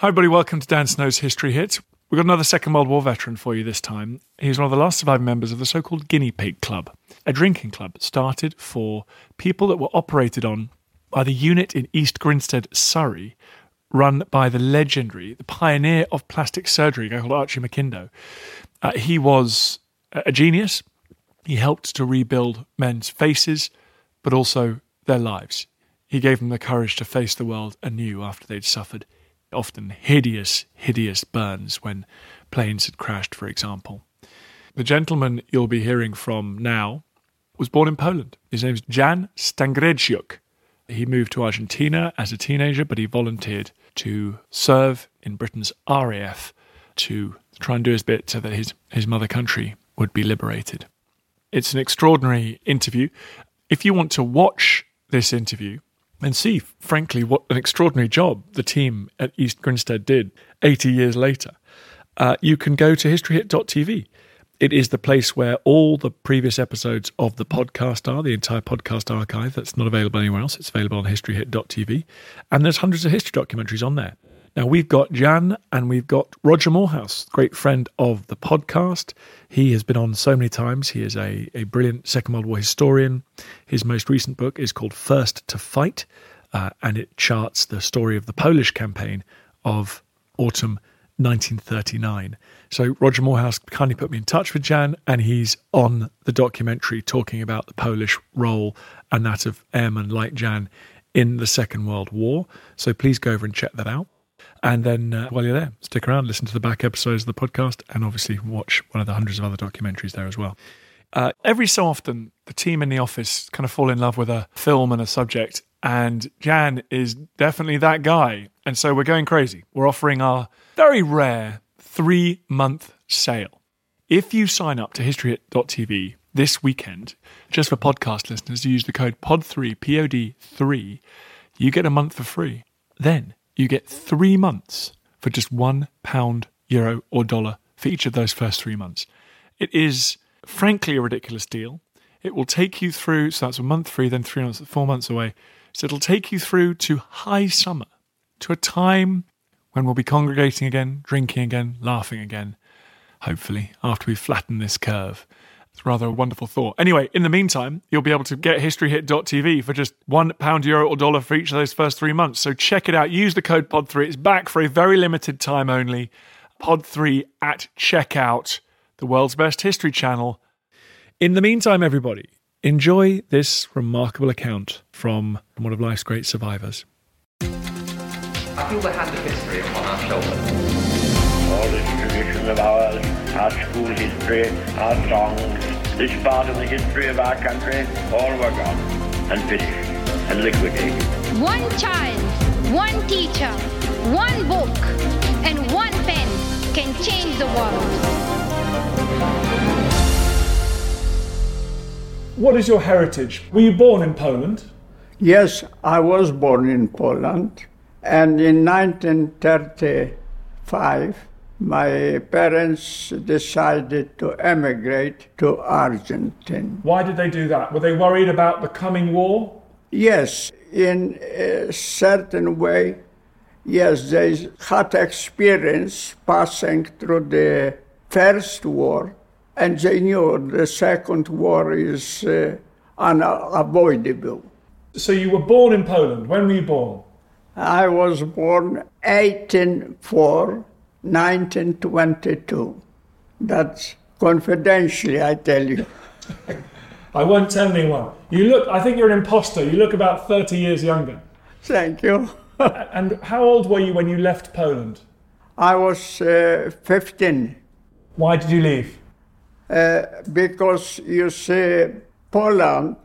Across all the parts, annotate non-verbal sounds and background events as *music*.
Hi, everybody. Welcome to Dan Snow's History Hit. We've got another Second World War veteran for you this time. He's one of the last surviving members of the so called Guinea Pig Club, a drinking club started for people that were operated on by the unit in East Grinstead, Surrey, run by the legendary, the pioneer of plastic surgery, a guy called Archie McIndoe. Uh, he was a genius. He helped to rebuild men's faces, but also their lives. He gave them the courage to face the world anew after they'd suffered often hideous, hideous burns when planes had crashed, for example. The gentleman you'll be hearing from now was born in Poland. His name's Jan Stangreciuk. He moved to Argentina as a teenager, but he volunteered to serve in Britain's RAF to try and do his bit so that his, his mother country would be liberated. It's an extraordinary interview. If you want to watch this interview, and see, frankly, what an extraordinary job the team at East Grinstead did 80 years later, uh, you can go to historyhit.tv. It is the place where all the previous episodes of the podcast are, the entire podcast archive that's not available anywhere else. It's available on historyhit.tv. And there's hundreds of history documentaries on there. Now, we've got Jan and we've got Roger Moorhouse, great friend of the podcast. He has been on so many times. He is a, a brilliant Second World War historian. His most recent book is called First to Fight, uh, and it charts the story of the Polish campaign of autumn 1939. So, Roger Moorhouse kindly put me in touch with Jan, and he's on the documentary talking about the Polish role and that of airmen like Jan in the Second World War. So, please go over and check that out. And then uh, while you're there, stick around, listen to the back episodes of the podcast, and obviously watch one of the hundreds of other documentaries there as well. Uh, every so often, the team in the office kind of fall in love with a film and a subject, and Jan is definitely that guy. And so we're going crazy. We're offering our very rare three month sale. If you sign up to historyhit.tv this weekend, just for podcast listeners, you use the code POD3, P O D 3, you get a month for free. Then you get three months for just one pound, euro, or dollar for each of those first three months. It is frankly a ridiculous deal. It will take you through, so that's a month free, then three months, four months away. So it'll take you through to high summer, to a time when we'll be congregating again, drinking again, laughing again, hopefully, after we've flattened this curve. It's rather a wonderful thought. Anyway, in the meantime, you'll be able to get historyhit.tv for just one pound, euro, or dollar for each of those first three months. So check it out. Use the code POD3. It's back for a very limited time only. POD3 at checkout, the world's best history channel. In the meantime, everybody, enjoy this remarkable account from one of life's great survivors. I feel the hand of history upon our shoulders. All this tradition of ours, our school history, our songs, this part of the history of our country, all were gone and finished and liquidated. One child, one teacher, one book, and one pen can change the world. What is your heritage? Were you born in Poland? Yes, I was born in Poland, and in 1935, my parents decided to emigrate to Argentina. Why did they do that? Were they worried about the coming war? Yes, in a certain way, yes, they had experience passing through the First War, and they knew the Second War is uh, unavoidable. So you were born in Poland. When were you born? I was born 1804, 1922. That's confidentially, I tell you. *laughs* I won't tell anyone. You look, I think you're an imposter. You look about 30 years younger. Thank you. *laughs* And how old were you when you left Poland? I was uh, 15 Why did you leave? uh, because you see, Poland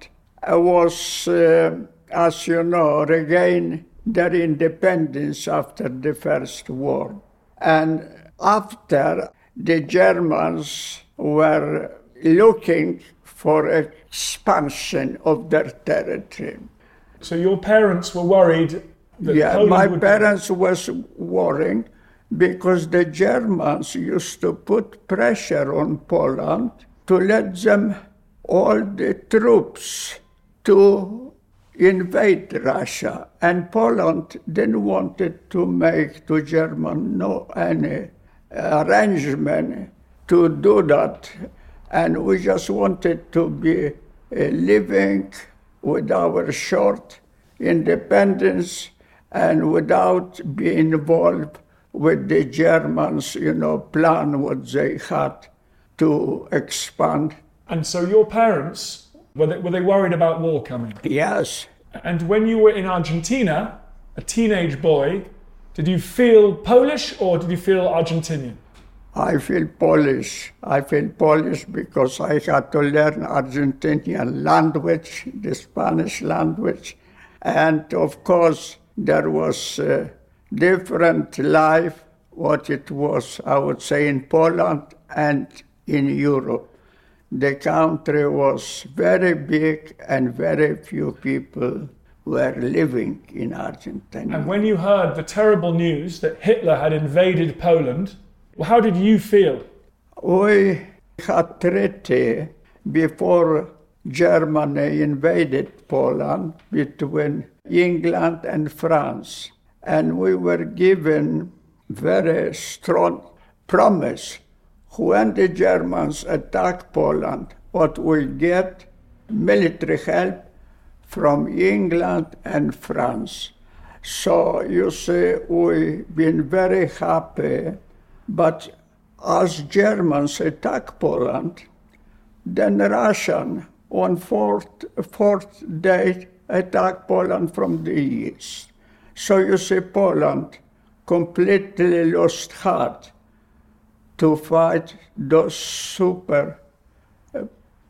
was, uh, as you know, regained their independence after the First War. And after the Germans were looking for expansion of their territory. So your parents were worried that Yeah, Poland my would parents was worrying because the Germans used to put pressure on Poland to let them all the troops to invade Russia, and Poland didn't want to make to German no any arrangement to do that, and we just wanted to be uh, living with our short independence and without being involved with the Germans, you know, plan what they had to expand. And so your parents, were they, were they worried about war coming? Yes, And when you were in Argentina, a teenage boy, did you feel Polish or did you feel Argentinian? I feel Polish. I feel Polish because I had to learn Argentinian language, the Spanish language, and of course there was a different life what it was, I would say, in Poland and in Europe. The country was very big and very few people were living in Argentina. And when you heard the terrible news that Hitler had invaded Poland, how did you feel? We had treaty before Germany invaded Poland between England and France. And we were given very strong promise when the Germans attack Poland, what will get military help from England and France. So you see, we've been very happy but as Germans attack Poland, then Russian on fourth, fourth day attack Poland from the east. So you see Poland completely lost heart to fight those super uh,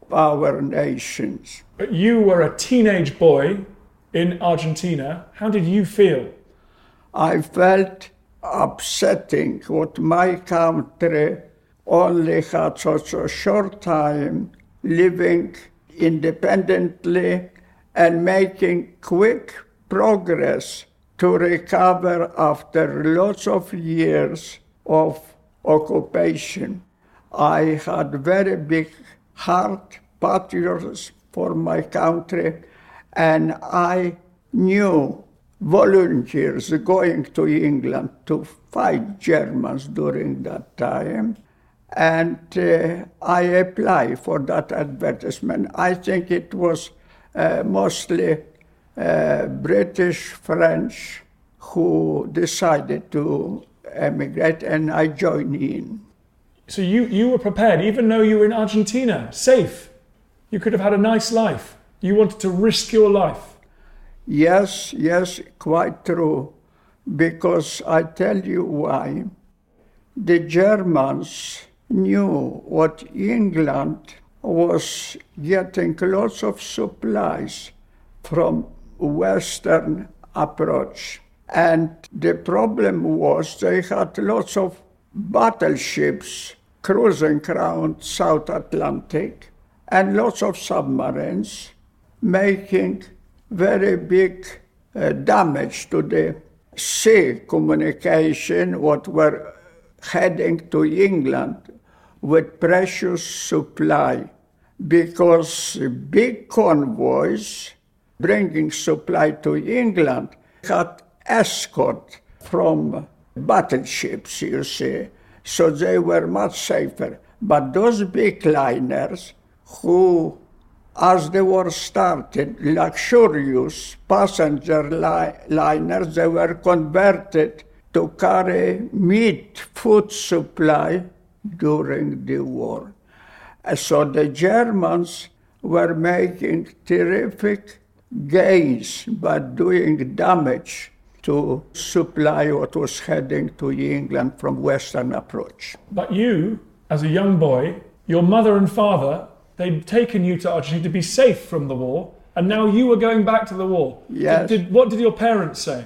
power nations. But you were a teenage boy in Argentina. How did you feel? I felt upsetting what my country only had such a short time living independently and making quick progress to recover after lots of years of occupation. I had very big heart, patriotism for my country, and I knew volunteers going to England to fight Germans during that time. And uh, I applied for that advertisement. I think it was uh, mostly uh, British, French who decided to emigrate, and I joined in. So you, you were prepared, even though you were in Argentina, safe. You could have had a nice life. You wanted to risk your life. Yes, yes, quite true. Because I tell you why. The Germans knew what England was getting lots of supplies from Western approach. And the problem was they had lots of battleships cruising around South Atlantic and lots of submarines making very big uh, damage to the sea communication what were heading to England with precious supply because big convoys bringing supply to England had escort from battleships, you see, so they were much safer. But those big liners who as the war started, luxurious passenger li- liners, they were converted to carry meat, food supply during the war. So the Germans were making terrific gains by doing damage to supply what was heading to England from Western approach. But you, as a young boy, your mother and father, they'd taken you to Argentina to be safe from the war, and now you were going back to the war. Yes. Did, did, what did your parents say?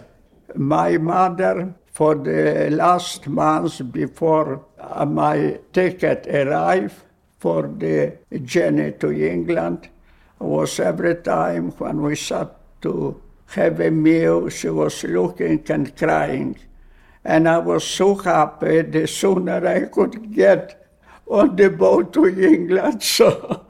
My mother, for the last months before uh, my ticket arrived for the journey to England, was every time when we sat to have a meal, she was looking and crying. And I was so happy the sooner I could get on the boat to England. *laughs* So,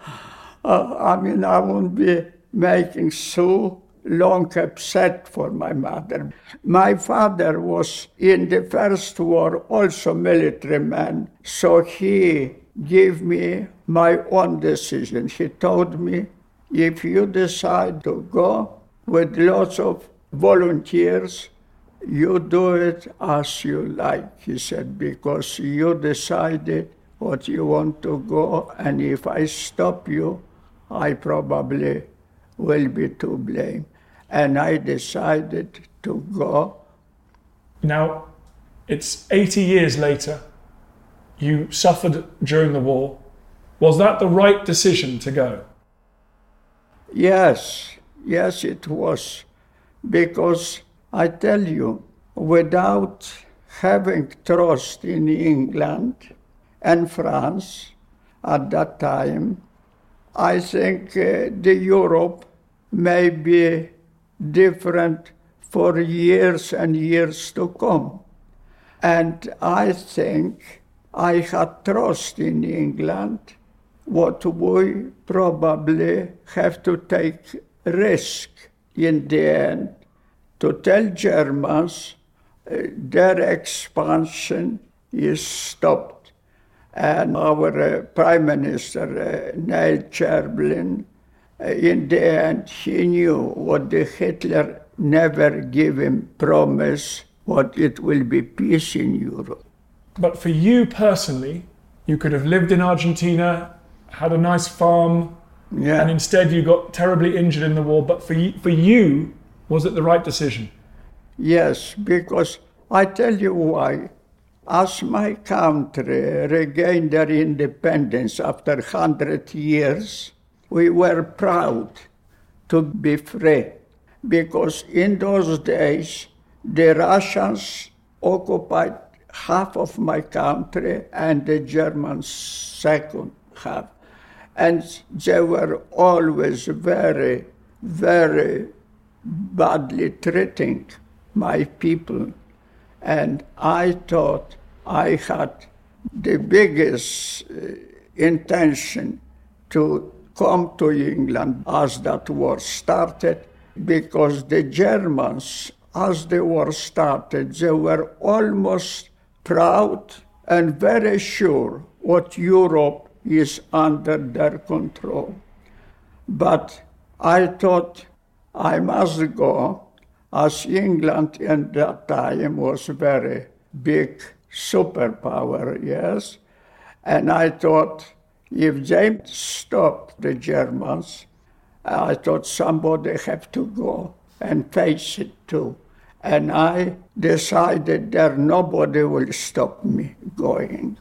uh, I mean, I won't be making so long upset for my mother. My father was in the First War also military man, so he gave me my own decision. He told me, if you decide to go with lots of volunteers, you do it as you like, he said, because you decided what you want to go, and if I stop you, I probably will be to blame. And I decided to go. Now, it's 80 years later. You suffered during the war. Was that the right decision to go? Yes, yes, it was. Because I tell you, without having trust in England and France at that time, I think uh, the Europe may be different for years and years to come. And I think I had trust in England, what we probably have to take risk in the end to tell Germans uh, their expansion is stopped. And our uh, Prime Minister, uh, Neil Chamberlain, uh, in the end, he knew what the Hitler never gave him promise, what it will be peace in Europe. But for you personally, you could have lived in Argentina, had a nice farm, Yeah. and instead you got terribly injured in the war. But for you, for you, was it the right decision? Yes, because I tell you why. As my country regained their independence after 100 years, we were proud to be free. Because in those days, the Russians occupied half of my country and the Germans second half. And they were always very, very badly treating my people. And I thought I had the biggest uh, intention to come to England as that war started because the Germans, as the war started, they were almost proud and very sure what Europe is under their control. But I thought I must go, as England in that time was very big superpower, yes. And I thought if they stop the Germans, I thought somebody have to go and face it too. And I decided that nobody will stop me going.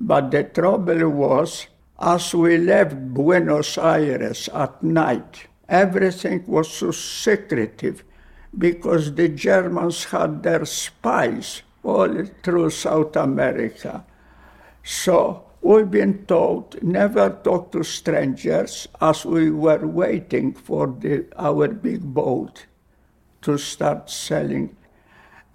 But the trouble was, as we left Buenos Aires at night, everything was so secretive because the Germans had their spies all through South America. So we've been told never talk to strangers as we were waiting for the, our big boat to start sailing.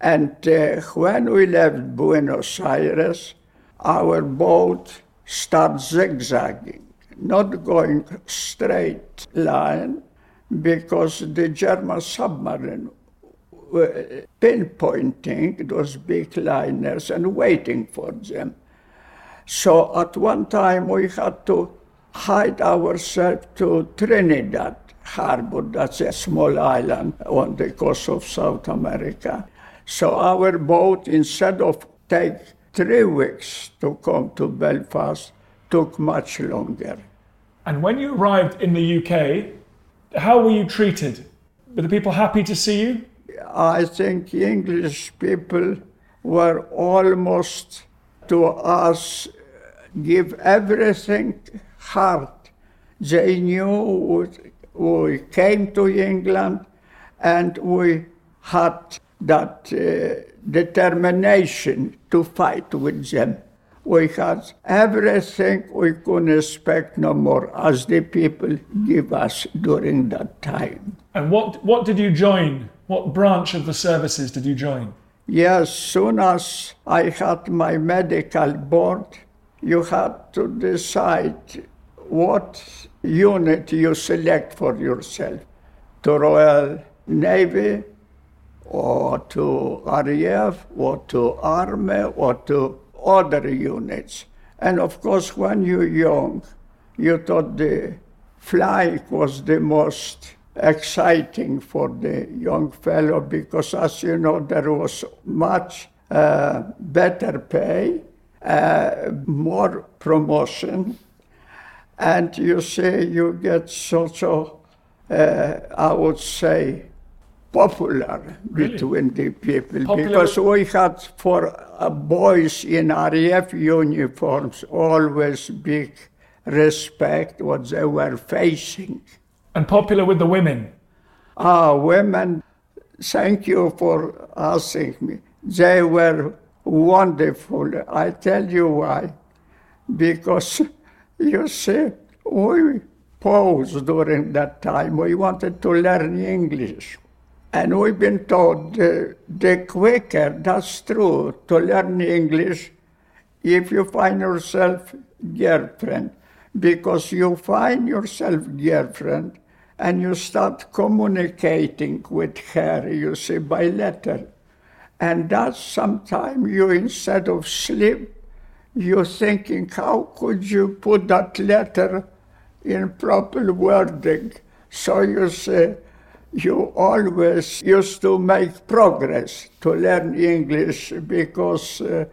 And uh, when we left Buenos Aires, our boat started zigzagging, not going straight line, because the German submarine were pinpointing those big liners and waiting for them. So at one time we had to hide ourselves to Trinidad harbor, that's a small island on the coast of South America. So our boat, instead of take three weeks to come to Belfast, took much longer. And when you arrived in the UK, how were you treated? Were the people happy to see you? I think English people were almost to us give everything heart. They knew we came to England and we had that uh, determination to fight with them. We had everything we could expect no more as the people give us during that time. And what, what did you join? What branch of the services did you join? Yes, soon as I had my medical board, you had to decide what unit you select for yourself. The Royal Navy or to RAF or to Army or to other units. And of course, when you're young, you thought the flying was the most exciting for the young fellow because, as you know, there was much uh, better pay, uh, more promotion, and you say you get so so. Uh, I would say popular Really? between the people Popular because we had for uh, boys in RAF uniforms always big respect what they were facing. And popular with the women. Ah, women, thank you for asking me. They were wonderful. I tell you why. Because *laughs* you see, we posed during that time. We wanted to learn English. And we've been told uh, the quicker, that's true, to learn English if you find yourself girlfriend. Because you find yourself girlfriend and you start communicating with her, you see, by letter. And that's sometime you, instead of sleep, you're thinking, how could you put that letter in proper wording? So you say, you always used to make progress to learn English because uh,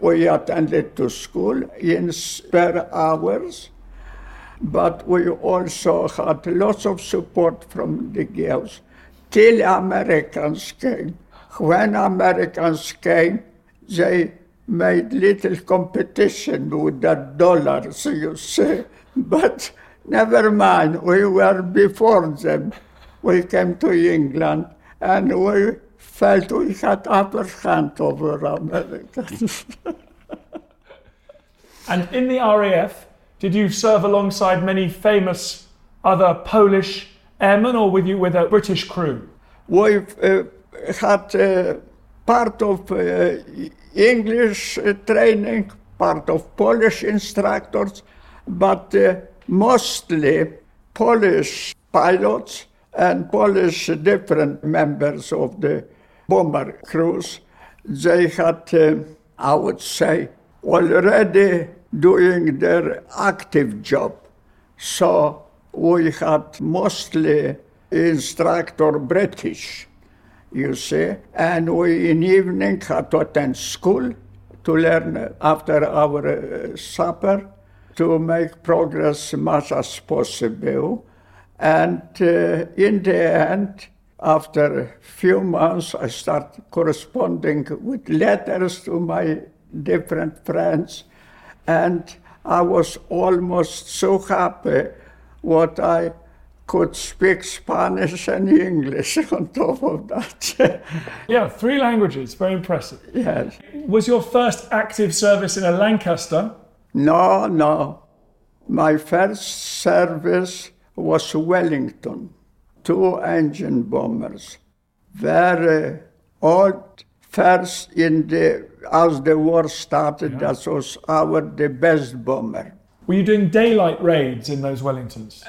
we attended to school in spare hours, but we also had lots of support from the girls till Americans came. When Americans came, they made little competition with the dollars, you see. *laughs* But never mind, we were before them. We came to England and we felt we had upper hand over Americans. *laughs* And in the RAF, did you serve alongside many famous other Polish airmen or with you with a British crew? We've uh, had uh, part of uh, English uh, training, part of Polish instructors, but uh, mostly Polish pilots and Polish different members of the bomber crews. They had, uh, I would say, already doing their active job. So we had mostly instructor British, you see, and we in evening had to attend school to learn after our uh, supper to make progress as much as possible. And uh, in the end, after a few months, I started corresponding with letters to my different friends, and I was almost so happy what I could speak Spanish and English *laughs* on top of that. *laughs* Yeah, three languages, very impressive. yes. Was your first active service in a Lancaster? No, no. My first service was Wellington, two engine bombers. Very old. First in the as the war started, that was our the best bomber. Were you doing daylight raids in those Wellingtons?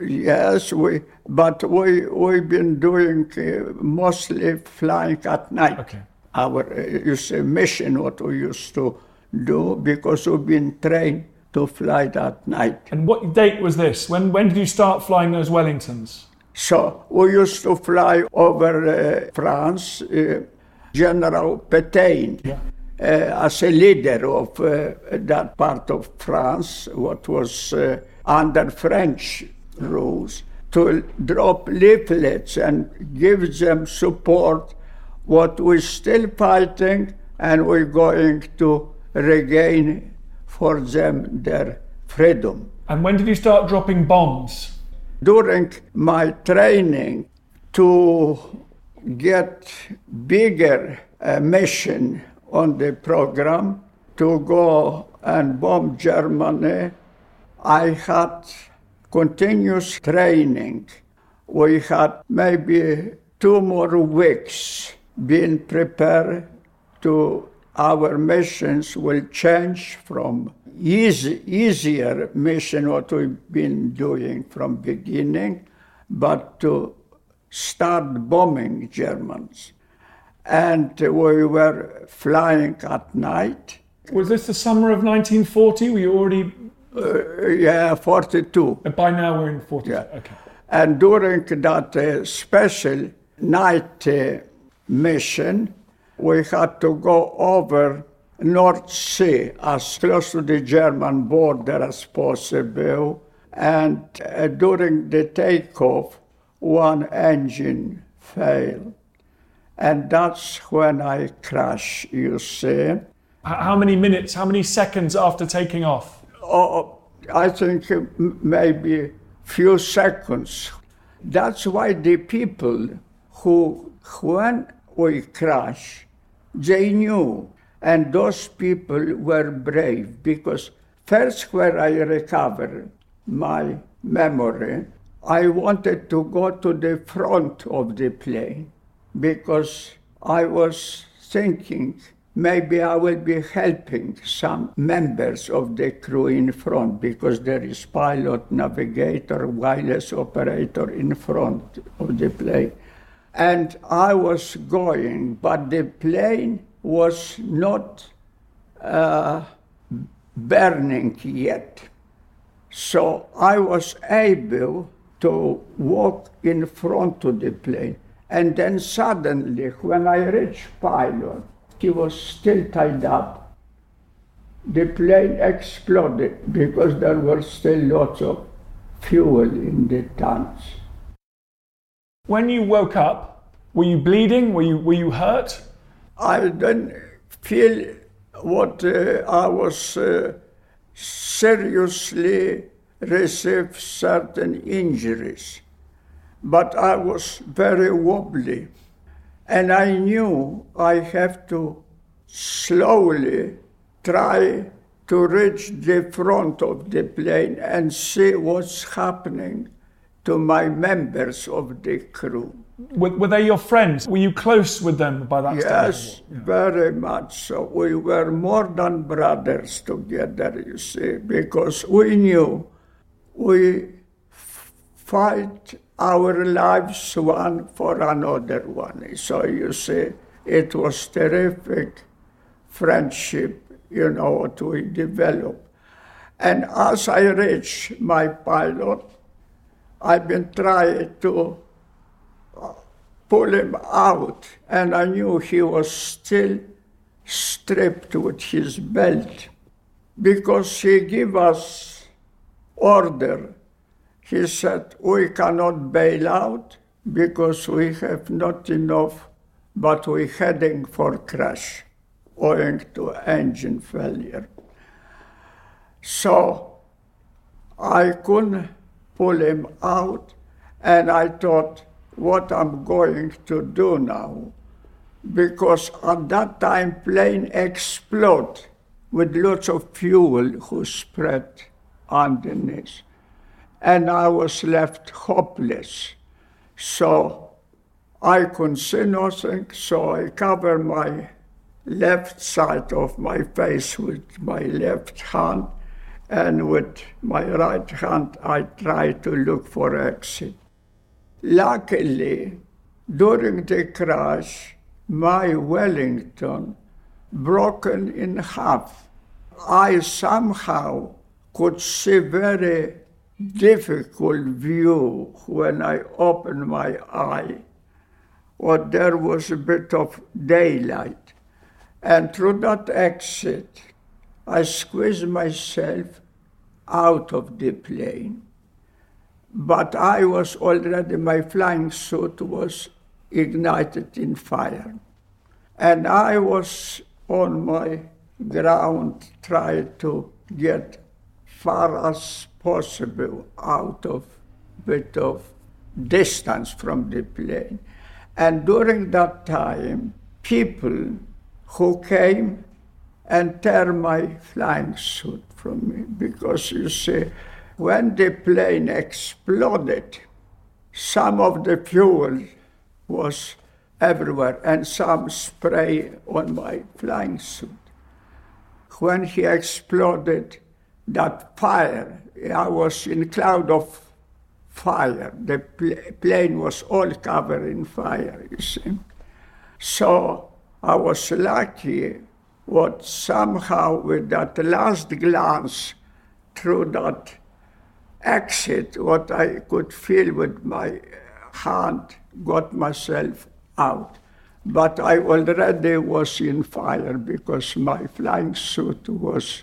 Yes, we but we we've been doing uh, mostly flying at night. Okay. Our uh, you say mission what we used to do because we've been trained to fly that night. And what date was this? When, when did you start flying those Wellingtons? So we used to fly over uh, France. Uh, General Petain, Yeah. uh, as a leader of uh, that part of France, what was uh, under French rules, to drop leaflets and give them support. What we're still fighting, and we're going to regain for them their freedom And when did you start dropping bombs? during my training to get bigger uh, mission on the program to go and bomb Germany, I had continuous training. We had maybe two more weeks being prepared to our missions will change from easy, easier mission what we've been doing from beginning but to start bombing Germans. And we were flying at night. Was this the summer of 1940? Were you already. Uh, yeah, 42. By now we're in 40. Yeah. Okay. And during that uh, special night uh, mission, we had to go over North Sea as close to the German border as possible. And uh, during the takeoff, one engine failed. And that's when I crashed, you see. How many minutes, how many seconds after taking off? Oh, I think maybe few seconds. That's why the people who, when we crash, they knew, and those people were brave because first, when I recovered my memory, I wanted to go to the front of the plane because I was thinking maybe I will be helping some members of the crew in front because there is pilot, navigator, wireless operator in front of the plane. And I was going, but the plane was not uh, burning yet. So I was able to walk in front of the plane. And then suddenly, when I reached pilot, he was still tied up. The plane exploded because there were still lots of fuel in the tanks. When you woke up, were you bleeding? Were you, were you hurt? I didn't feel what uh, I was uh, seriously received certain injuries, but I was very wobbly, and I knew I have to slowly try to reach the front of the plane and see what's happening to my members of the crew. Were, were they your friends? Were you close with them by that time? Yes, stage? very much so. We were more than brothers together, you see, because we knew we fight our lives one for another one. So you see, it was terrific friendship, you know, what we developed. And as I reached my pilot, I've been trying to uh, pull him out, and I knew he was still stripped with his belt because he gave us order. He said, we cannot bail out because we have not enough, but we're heading for crash owing to engine failure. So I couldn't pull him out, and I thought, what I'm going to do now, because at that time plane explode with lots of fuel who spread underneath, and I was left hopeless. So I couldn't see nothing, so I covered my left side of my face with my left hand, and with my right hand I tried to look for exit. Luckily, during the crash, my Wellington broken in half. I somehow could see very difficult view when I opened my eye. Or there was a bit of daylight. And through that exit, I squeezed myself out of the plane but I was already, my flying suit was ignited in fire. And I was on my ground trying to get far as possible out of bit of distance from the plane. And during that time, people who came and tear my flying suit from me because you see, when the plane exploded, some of the fuel was everywhere and some spray on my flying suit. When he exploded, that fire, I was in cloud of fire. The pl- plane was all covered in fire, you see. So I was lucky what somehow with that last glance through that exit, what I could feel with my hand, got myself out. But I already was in fire because my flying suit was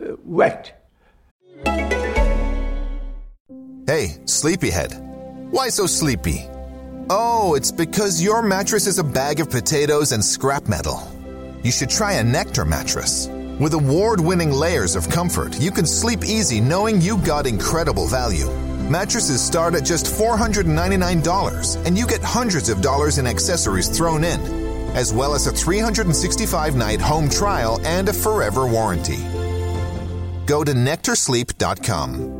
uh, wet. Hey, sleepyhead. Why so sleepy? Oh, it's because your mattress is a bag of potatoes and scrap metal. You should try a Nectar mattress. With award winning layers of comfort, you can sleep easy knowing you got incredible value. Mattresses start at just $499, and you get hundreds of dollars in accessories thrown in, as well as a 365 night home trial and a forever warranty. Go to nectarsleep.com.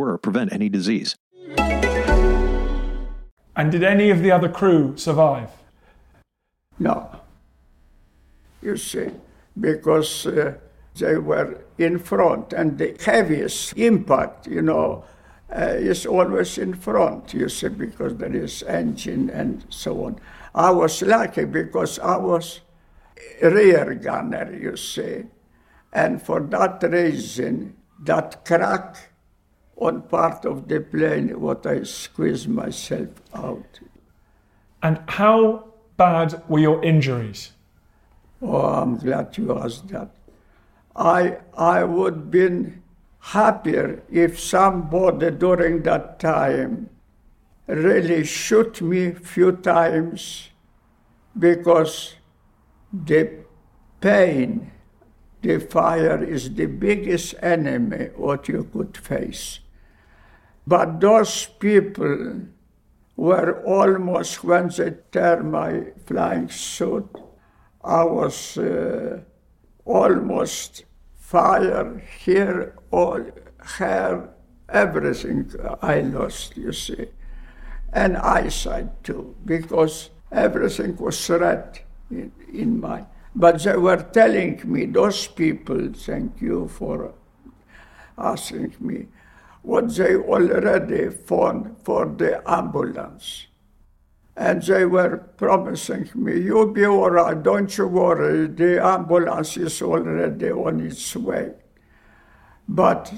or prevent any disease. And did any of the other crew survive? No. You see, because uh, they were in front, and the heaviest impact, you know, uh, is always in front, you see, because there is engine and so on. I was lucky because I was rear gunner, you see, and for that reason, that crack on part of the plane, what I squeezed myself out. And how bad were your injuries? Oh, I'm glad you asked that. I I would been happier if somebody during that time really shoot me few times because the pain, the fire is the biggest enemy what you could face. But those people were almost when they tear my flying suit, I was uh, almost fire here, all hair, everything I lost, you see, and eyesight too, because everything was red in, in my. But they were telling me, those people, thank you for asking me, what they already found for the ambulance. And they were promising me, you'll be all right, don't you worry, the ambulance is already on its way. But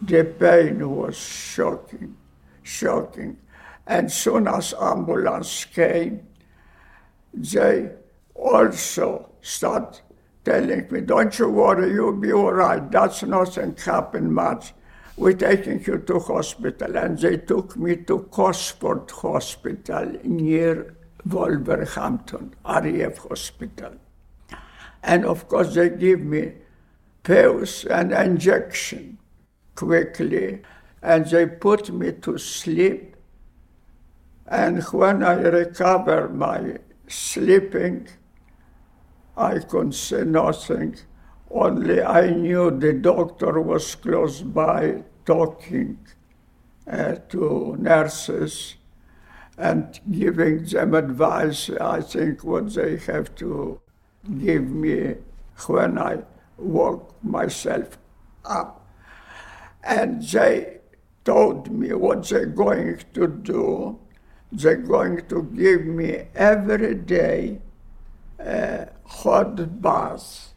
the pain was shocking, shocking. And soon as ambulance came, they also start telling me, don't you worry, you'll be all right, that's nothing happened much we're taking you to hospital. And they took me to Cosford Hospital near Wolverhampton, RAF Hospital. And of course, they give me pills and injection quickly, and they put me to sleep. And when I recover my sleeping, I could say nothing. Only I knew the doctor was close by talking uh, to nurses and giving them advice, I think, what they have to give me when I woke myself up. And they told me what they're going to do. They're going to give me every day a hot bath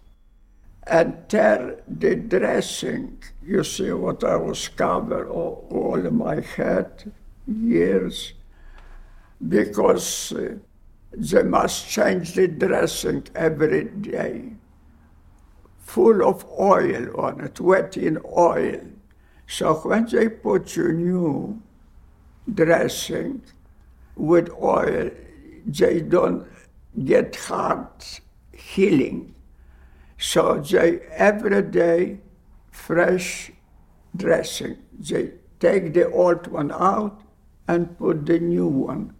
and tear the dressing. You see what I was covered all, all my head, years, because uh, they must change the dressing every day, full of oil on it, wet in oil. So when they put you new dressing with oil, they don't get hard healing so they every day fresh dressing. They take the old one out and put the new one.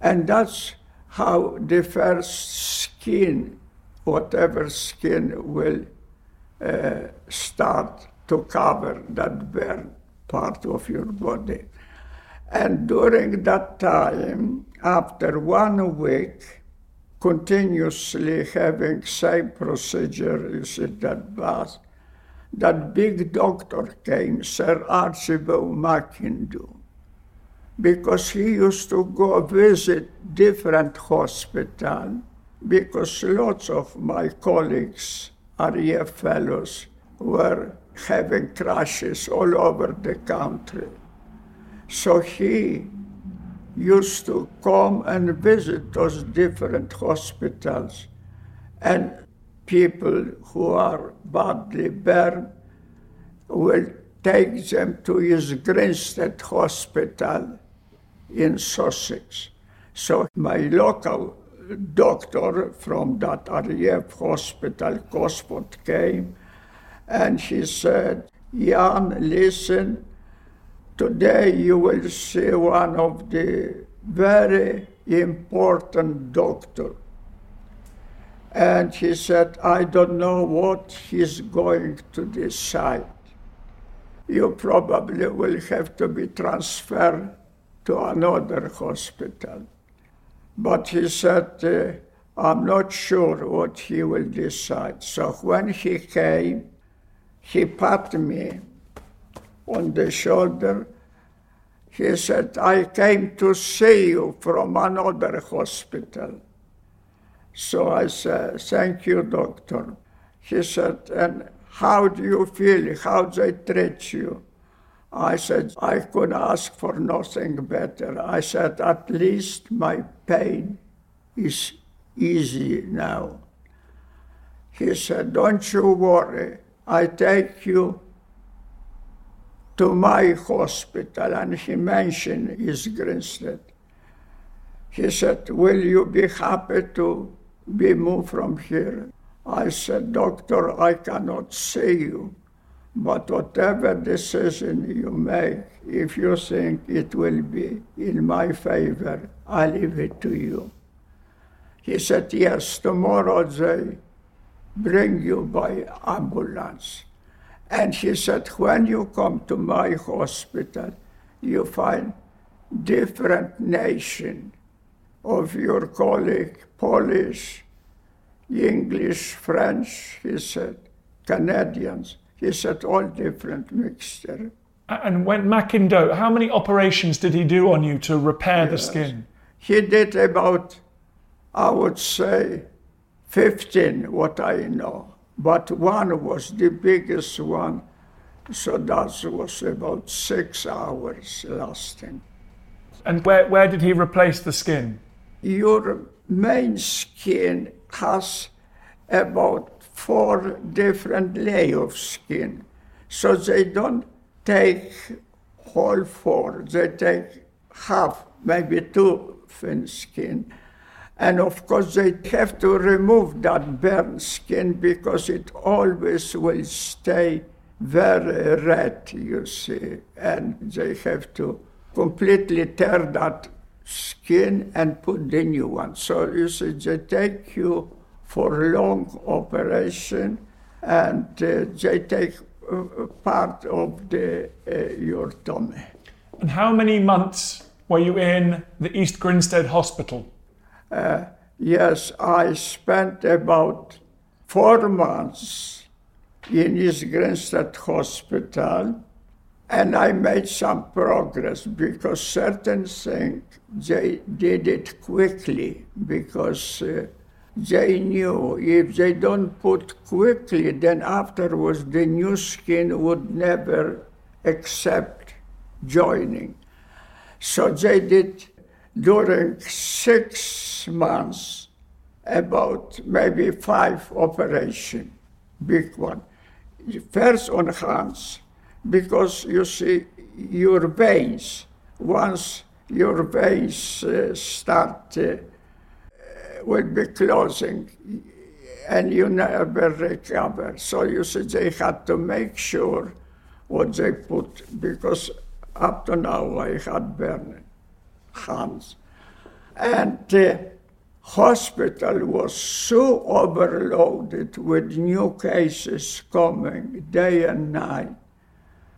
And that's how the first skin, whatever skin, will uh, start to cover that burn part of your body. And during that time, after one week, continuously having same procedure, you see that bath, that big doctor came, Sir Archibald McIndoe, because he used to go visit different hospital, because lots of my colleagues, RAF fellows, were having crashes all over the country. So he used to come and visit those different hospitals. And people who are badly burned will take them to East Grinstead Hospital in Sussex. So my local doctor from that RAF hospital, Cosford, came and he said, Jan, listen, today you will see one of the very important doctor. And he said, I don't know what he's going to decide. You probably will have to be transferred to another hospital. But he said, uh, I'm not sure what he will decide. So when he came, he patted me on the shoulder. He said, I came to see you from another hospital. So I said, Thank you, doctor. He said, And how do you feel? How they treat you? I said, I could ask for nothing better. I said, At least my pain is easy now. He said, Don't you worry. I take you to my hospital. And he mentioned East Grinstead. He said, Will you be happy to be moved from here? I said, Doctor, I cannot see you, but whatever decision you make, if you think it will be in my favor, I leave it to you. He said, Yes, tomorrow they bring you by ambulance. And he said, when you come to my hospital, you find different nation of your colleague, Polish, English, French, he said, Canadians. He said, all different mixture. And when McIndoe, how many operations did he do on you to repair the skin? He did about, I would say, 15, what I know. But one was the biggest one, so that was about six hours lasting. And where, where did he replace the skin? Your main skin has about four different layers of skin. So they don't take whole four, they take half, maybe two thin skin and of course, they have to remove that burnt skin because it always will stay very red, you see. And they have to completely tear that skin and put the new one. So you see, they take you for long operation and uh, they take uh, part of the, uh, your tummy. And how many months were you in the East Grinstead Hospital? Uh, yes, I spent about four months in East Grinstead Hospital, and I made some progress because certain things they did it quickly because uh, they knew if they don't put quickly, then afterwards the new skin would never accept joining. So they did during six months about maybe five operation, big one. First on hands, because you see your veins, once your veins uh, start, uh, will be closing and you never recover. So you see they had to make sure what they put, because Up to now, I had burning hands. And the hospital was so overloaded with new cases coming day and night.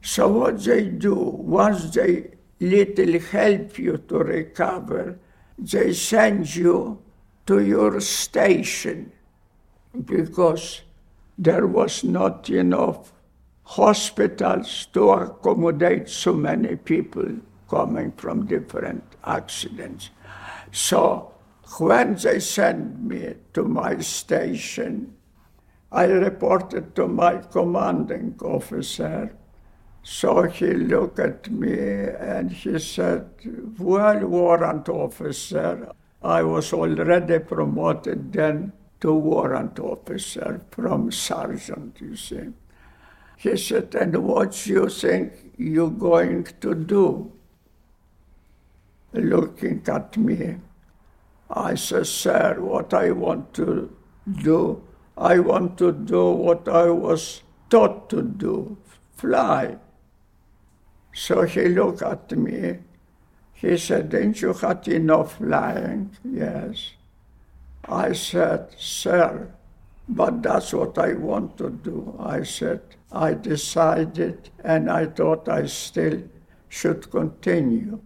So what they do, once they little help you to recover, they send you to your station because there was not enough hospitals to accommodate so many people coming from different accidents. So when they sent me to my station, I reported to my commanding officer. So he looked at me and he said, Well, warrant officer, I was already promoted then to warrant officer from sergeant, you see. He said, And what do you think you're going to do? Looking at me, I said, Sir, what I want to do, I want to do what I was taught to do fly. So he looked at me. He said, Didn't you have enough flying? Yes. I said, Sir, but that's what I want to do. I said, I decided and I thought I still should continue.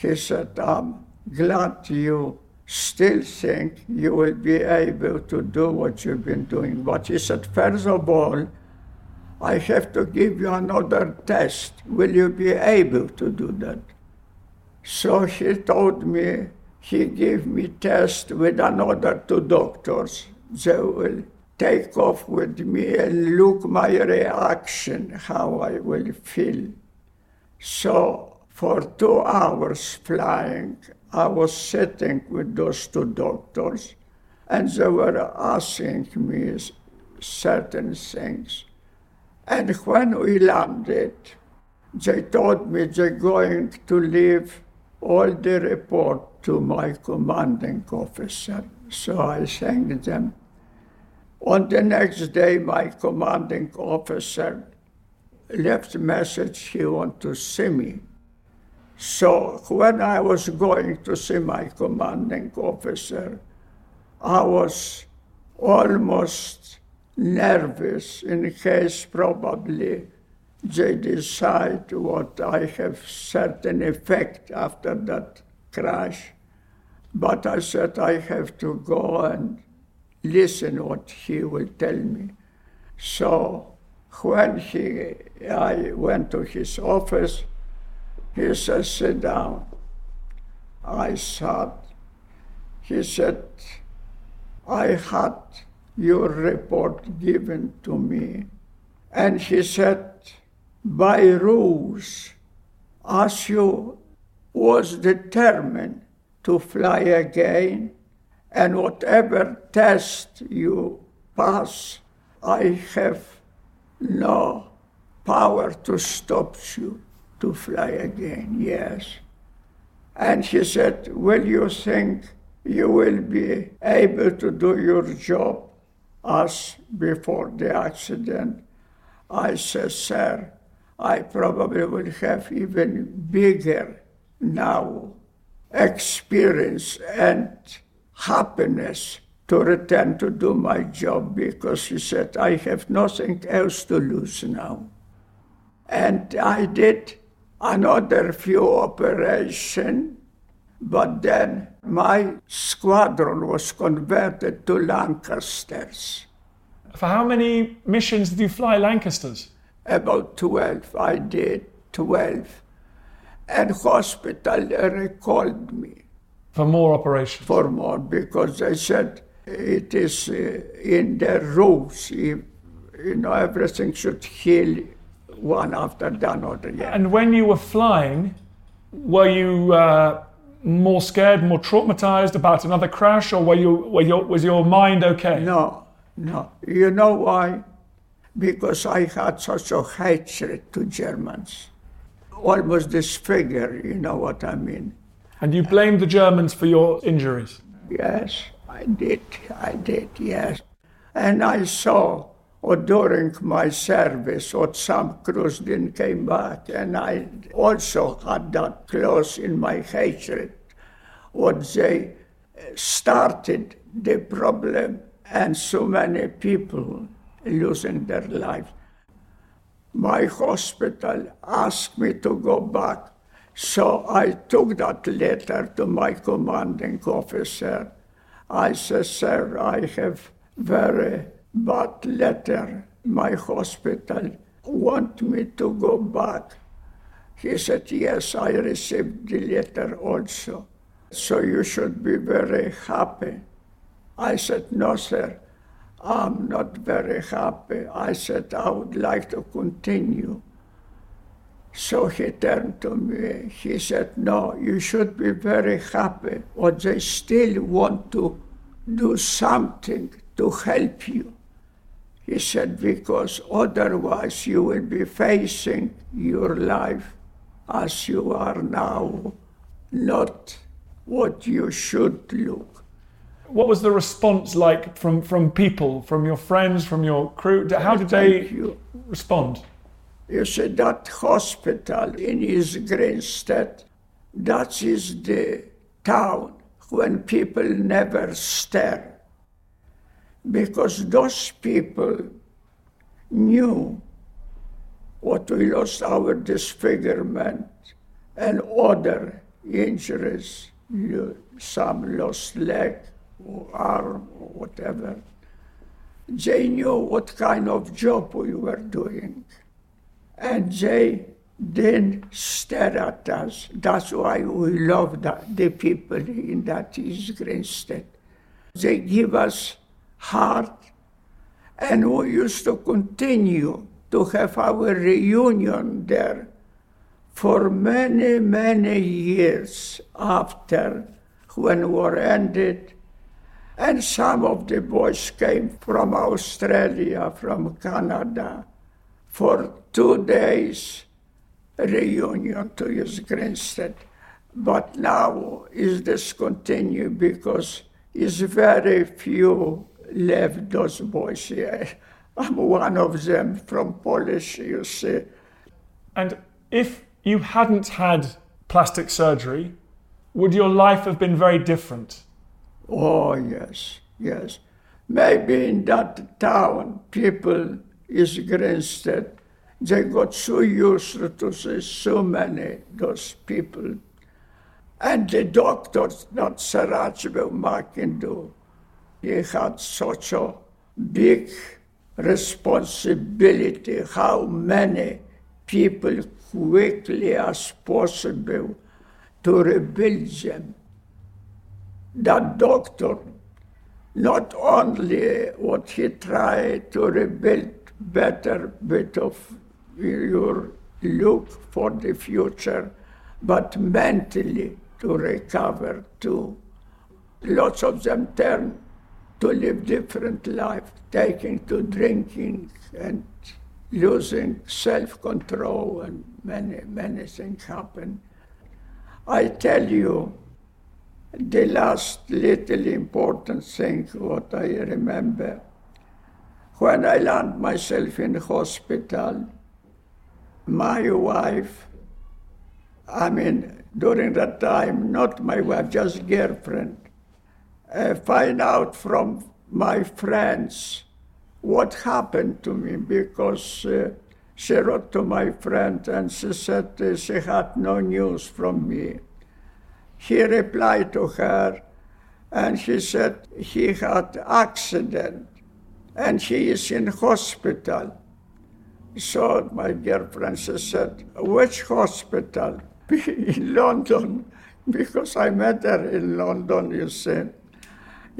He said, I'm glad you still think you will be able to do what you've been doing. But he said, first of all, I have to give you another test. Will you be able to do that? So he told me he gave me test with another two doctors. They will take off with me and look my reaction, how I will feel. So for two hours flying, I was sitting with those two doctors, and they were asking me certain things. And when we landed, they told me they're going to leave all the report to my commanding officer. So I thanked them. On the next day, my commanding officer left a message he wanted to see me. So when I was going to see my commanding officer, I was almost nervous in case probably they decide what I have certain effect after that crash. But I said I have to go and listen what he will tell me. So when he, I went to his office, he said, sit down. I sat. He said, I had your report given to me. And he said, by rules, as you was determined to fly again, and whatever test you pass, I have no power to stop you to fly again. Yes. And he said, Will you think you will be able to do your job as before the accident? I said, Sir, I probably will have even bigger now experience and happiness to return to do my job because he said, I have nothing else to lose now. And I did another few operation, but then my squadron was converted to Lancasters. For how many missions did you fly Lancasters? About 12, I did 12. And hospital recalled me For more operations? for more because they said it is uh, in their rules. You know, everything should heal one after the other. Yeah. And when you were flying, were you uh, more scared, more traumatized about another crash, or were you, were your, was your mind okay? No, no. You know why? Because I had such a hatred to Germans. Almost disfigure, you know what I mean. And you blamed the Germans for your injuries? Yes, I did. I did, yes. And I saw or during my service, or some crews didn't came back, and I also had that clause in my hatred, what they uh, started the problem, and so many people losing their lives. My hospital asked me to go back, so I took that letter to my commanding officer. I said, Sir, I have very bad later, My hospital want me to go back. He said, Yes, I received the letter also. So you should be very happy. I said, No, sir, I'm not very happy. I said, I would like to continue. So he turned to me. He said, No, you should be very happy, or they still want to do something to help you. He said, Because otherwise you will be facing your life as you are now, not what you should look. What was the response like from, from people, from your friends, from your crew? How did they you. respond? You see, that hospital in East Grinstead, that is the town when people never stare. Because those people knew what we lost our disfigurement and other injuries. Some lost leg or arm or whatever. They knew what kind of job we were doing and they didn't stare at us. That's why we love that, the people in that East Grinstead. They give us heart, and we used to continue to have our reunion there for many, many years after when war ended. And some of the boys came from Australia, from Canada, for two days reunion to East Grinstead. But now is discontinued because is very few left those boys here. I'm one of them from Polish, you see. And if you hadn't had plastic surgery, would your life have been very different? Oh, yes, yes. Maybe in that town, people East Grinstead, they got so used to see so many those people. And the doctors, that Sir Archibald McIndoe, he had such a big responsibility how many people quickly as possible to rebuild them that doctor not only what he tried to rebuild better bit of your look for the future, but mentally to recover too. Lots of them turn to live different life, taking to drinking and losing self-control and many, many things happen. I tell you, the last little important thing what I remember when I land myself in hospital, my wife, I mean during that time, not my wife, just girlfriend, uh, find out from my friends what happened to me because uh, she wrote to my friend and she said uh, she had no news from me. He replied to her and he said he had accident and he is in hospital. So my girlfriend she said, which hospital? *laughs* in London, because I met her in London, you see.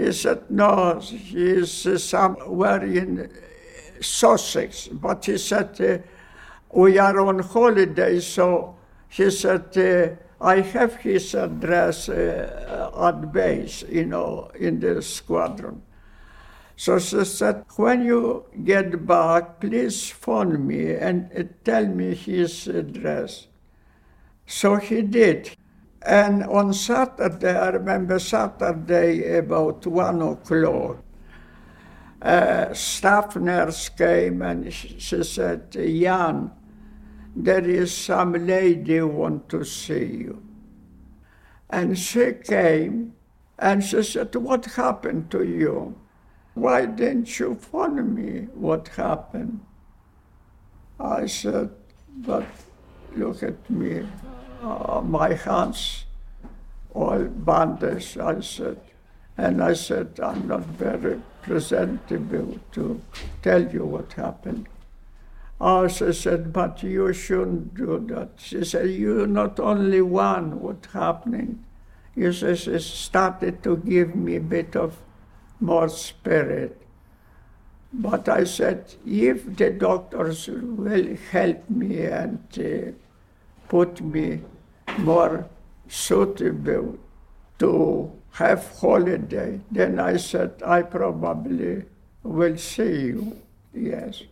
He said, no, he is uh, somewhere in Sussex. But he said, uh, we are on holiday, so he said, uh, I have his address uh, at base, you know, in the squadron. So she said, when you get back, please phone me and uh, tell me his address. So he did. And on Saturday, I remember Saturday about one o'clock, a staff nurse came and she she said, Jan, there is some lady want to see you. And she came and she said, What happened to you? Why didn't you phone me? What happened? I said, But look at me, uh, my hands all bandaged. I said, and I said, I'm not very presentable to tell you what happened. She said, but you shouldn't do that. She said, you're not only one what happening. You said, she started to give me a bit of more spirit. But I said, if the doctors will help me and uh, put me more suitable to have holiday, then I said, I probably will see you. Yes.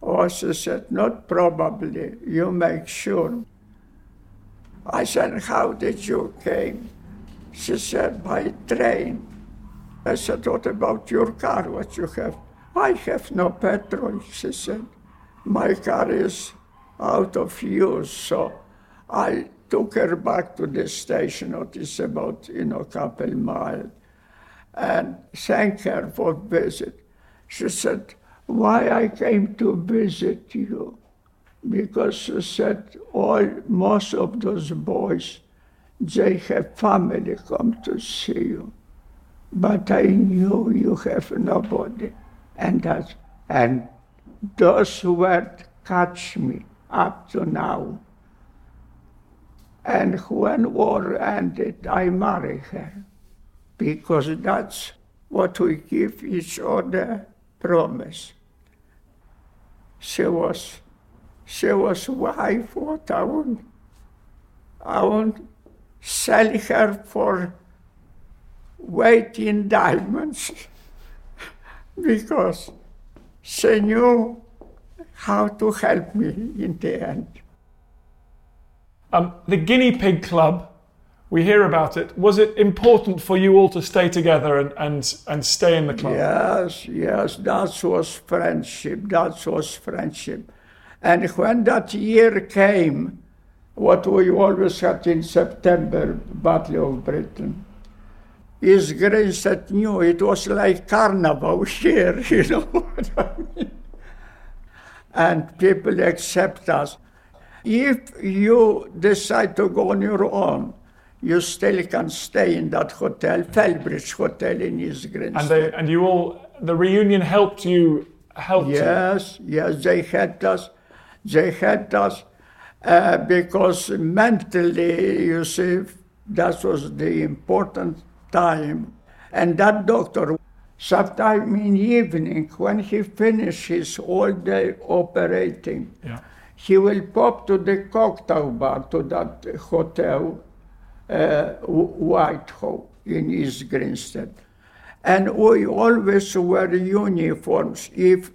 Or she said, not probably, you make sure. I said, how did you came? She said, by train. I said, what about your car, what you have? I have no petrol, she said. My car is out of use, so I took her back to the station, it is about, you know, a couple miles, and thanked her for visit. She said, why I came to visit you? Because she said, all, most of those boys, they have family come to see you. But I knew you have nobody. And that, and those words catch me up to now. And when war ended, I married her because that's what we give each other promise. She was, she was wife what I want. I want sell her for weight in diamonds *laughs* because she knew how to help me in the end. Um, the Guinea Pig Club, we hear about it. Was it important for you all to stay together and, and, and stay in the club? Yes, yes, that was friendship. That was friendship. And when that year came, what we always had in September, Battle of Britain, his grace that knew it was like carnival *laughs* here, you know what I mean? And people accept us. If you decide to go on your own, you still can stay in that hotel, Felbridge Hotel in East Grinstead. And, they, and you all, the reunion helped you, helped you. Yes, yes, they helped us. They helped us uh, because mentally, you see, that was the important time. And that doctor, sometime in evening, when he finishes all day operating, Yeah. He will pop to the cocktail bar to that hotel, uh, Whitehall in East Grinstead. And we always wear uniforms. If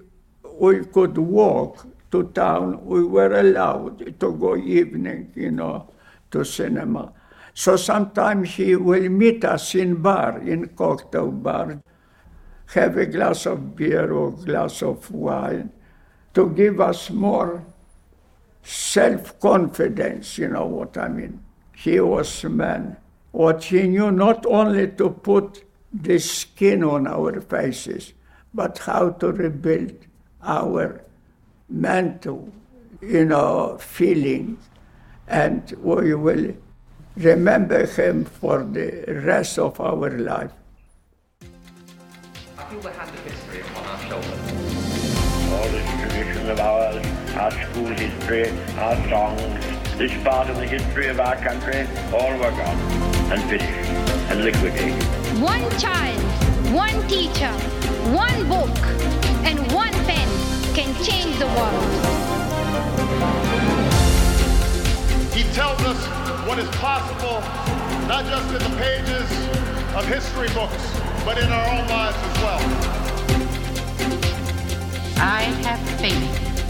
we could walk to town, we were allowed to go evening, you know, to cinema. So sometimes he will meet us in bar, in cocktail bar, have a glass of beer or glass of wine to give us more self-confidence, you know what I mean. He was a man. What he knew not only to put the skin on our faces, but how to rebuild our mental, you know, feelings. And we will remember him for the rest of our life. I feel the hand of history upon our shoulders. All this tradition of ours, our school history, our songs, this part of the history of our country, all were gone and finished and liquidated. One child, one teacher, one book, and one pen can change the world. He tells us what is possible, not just in the pages of history books, but in our own lives as well. I have faith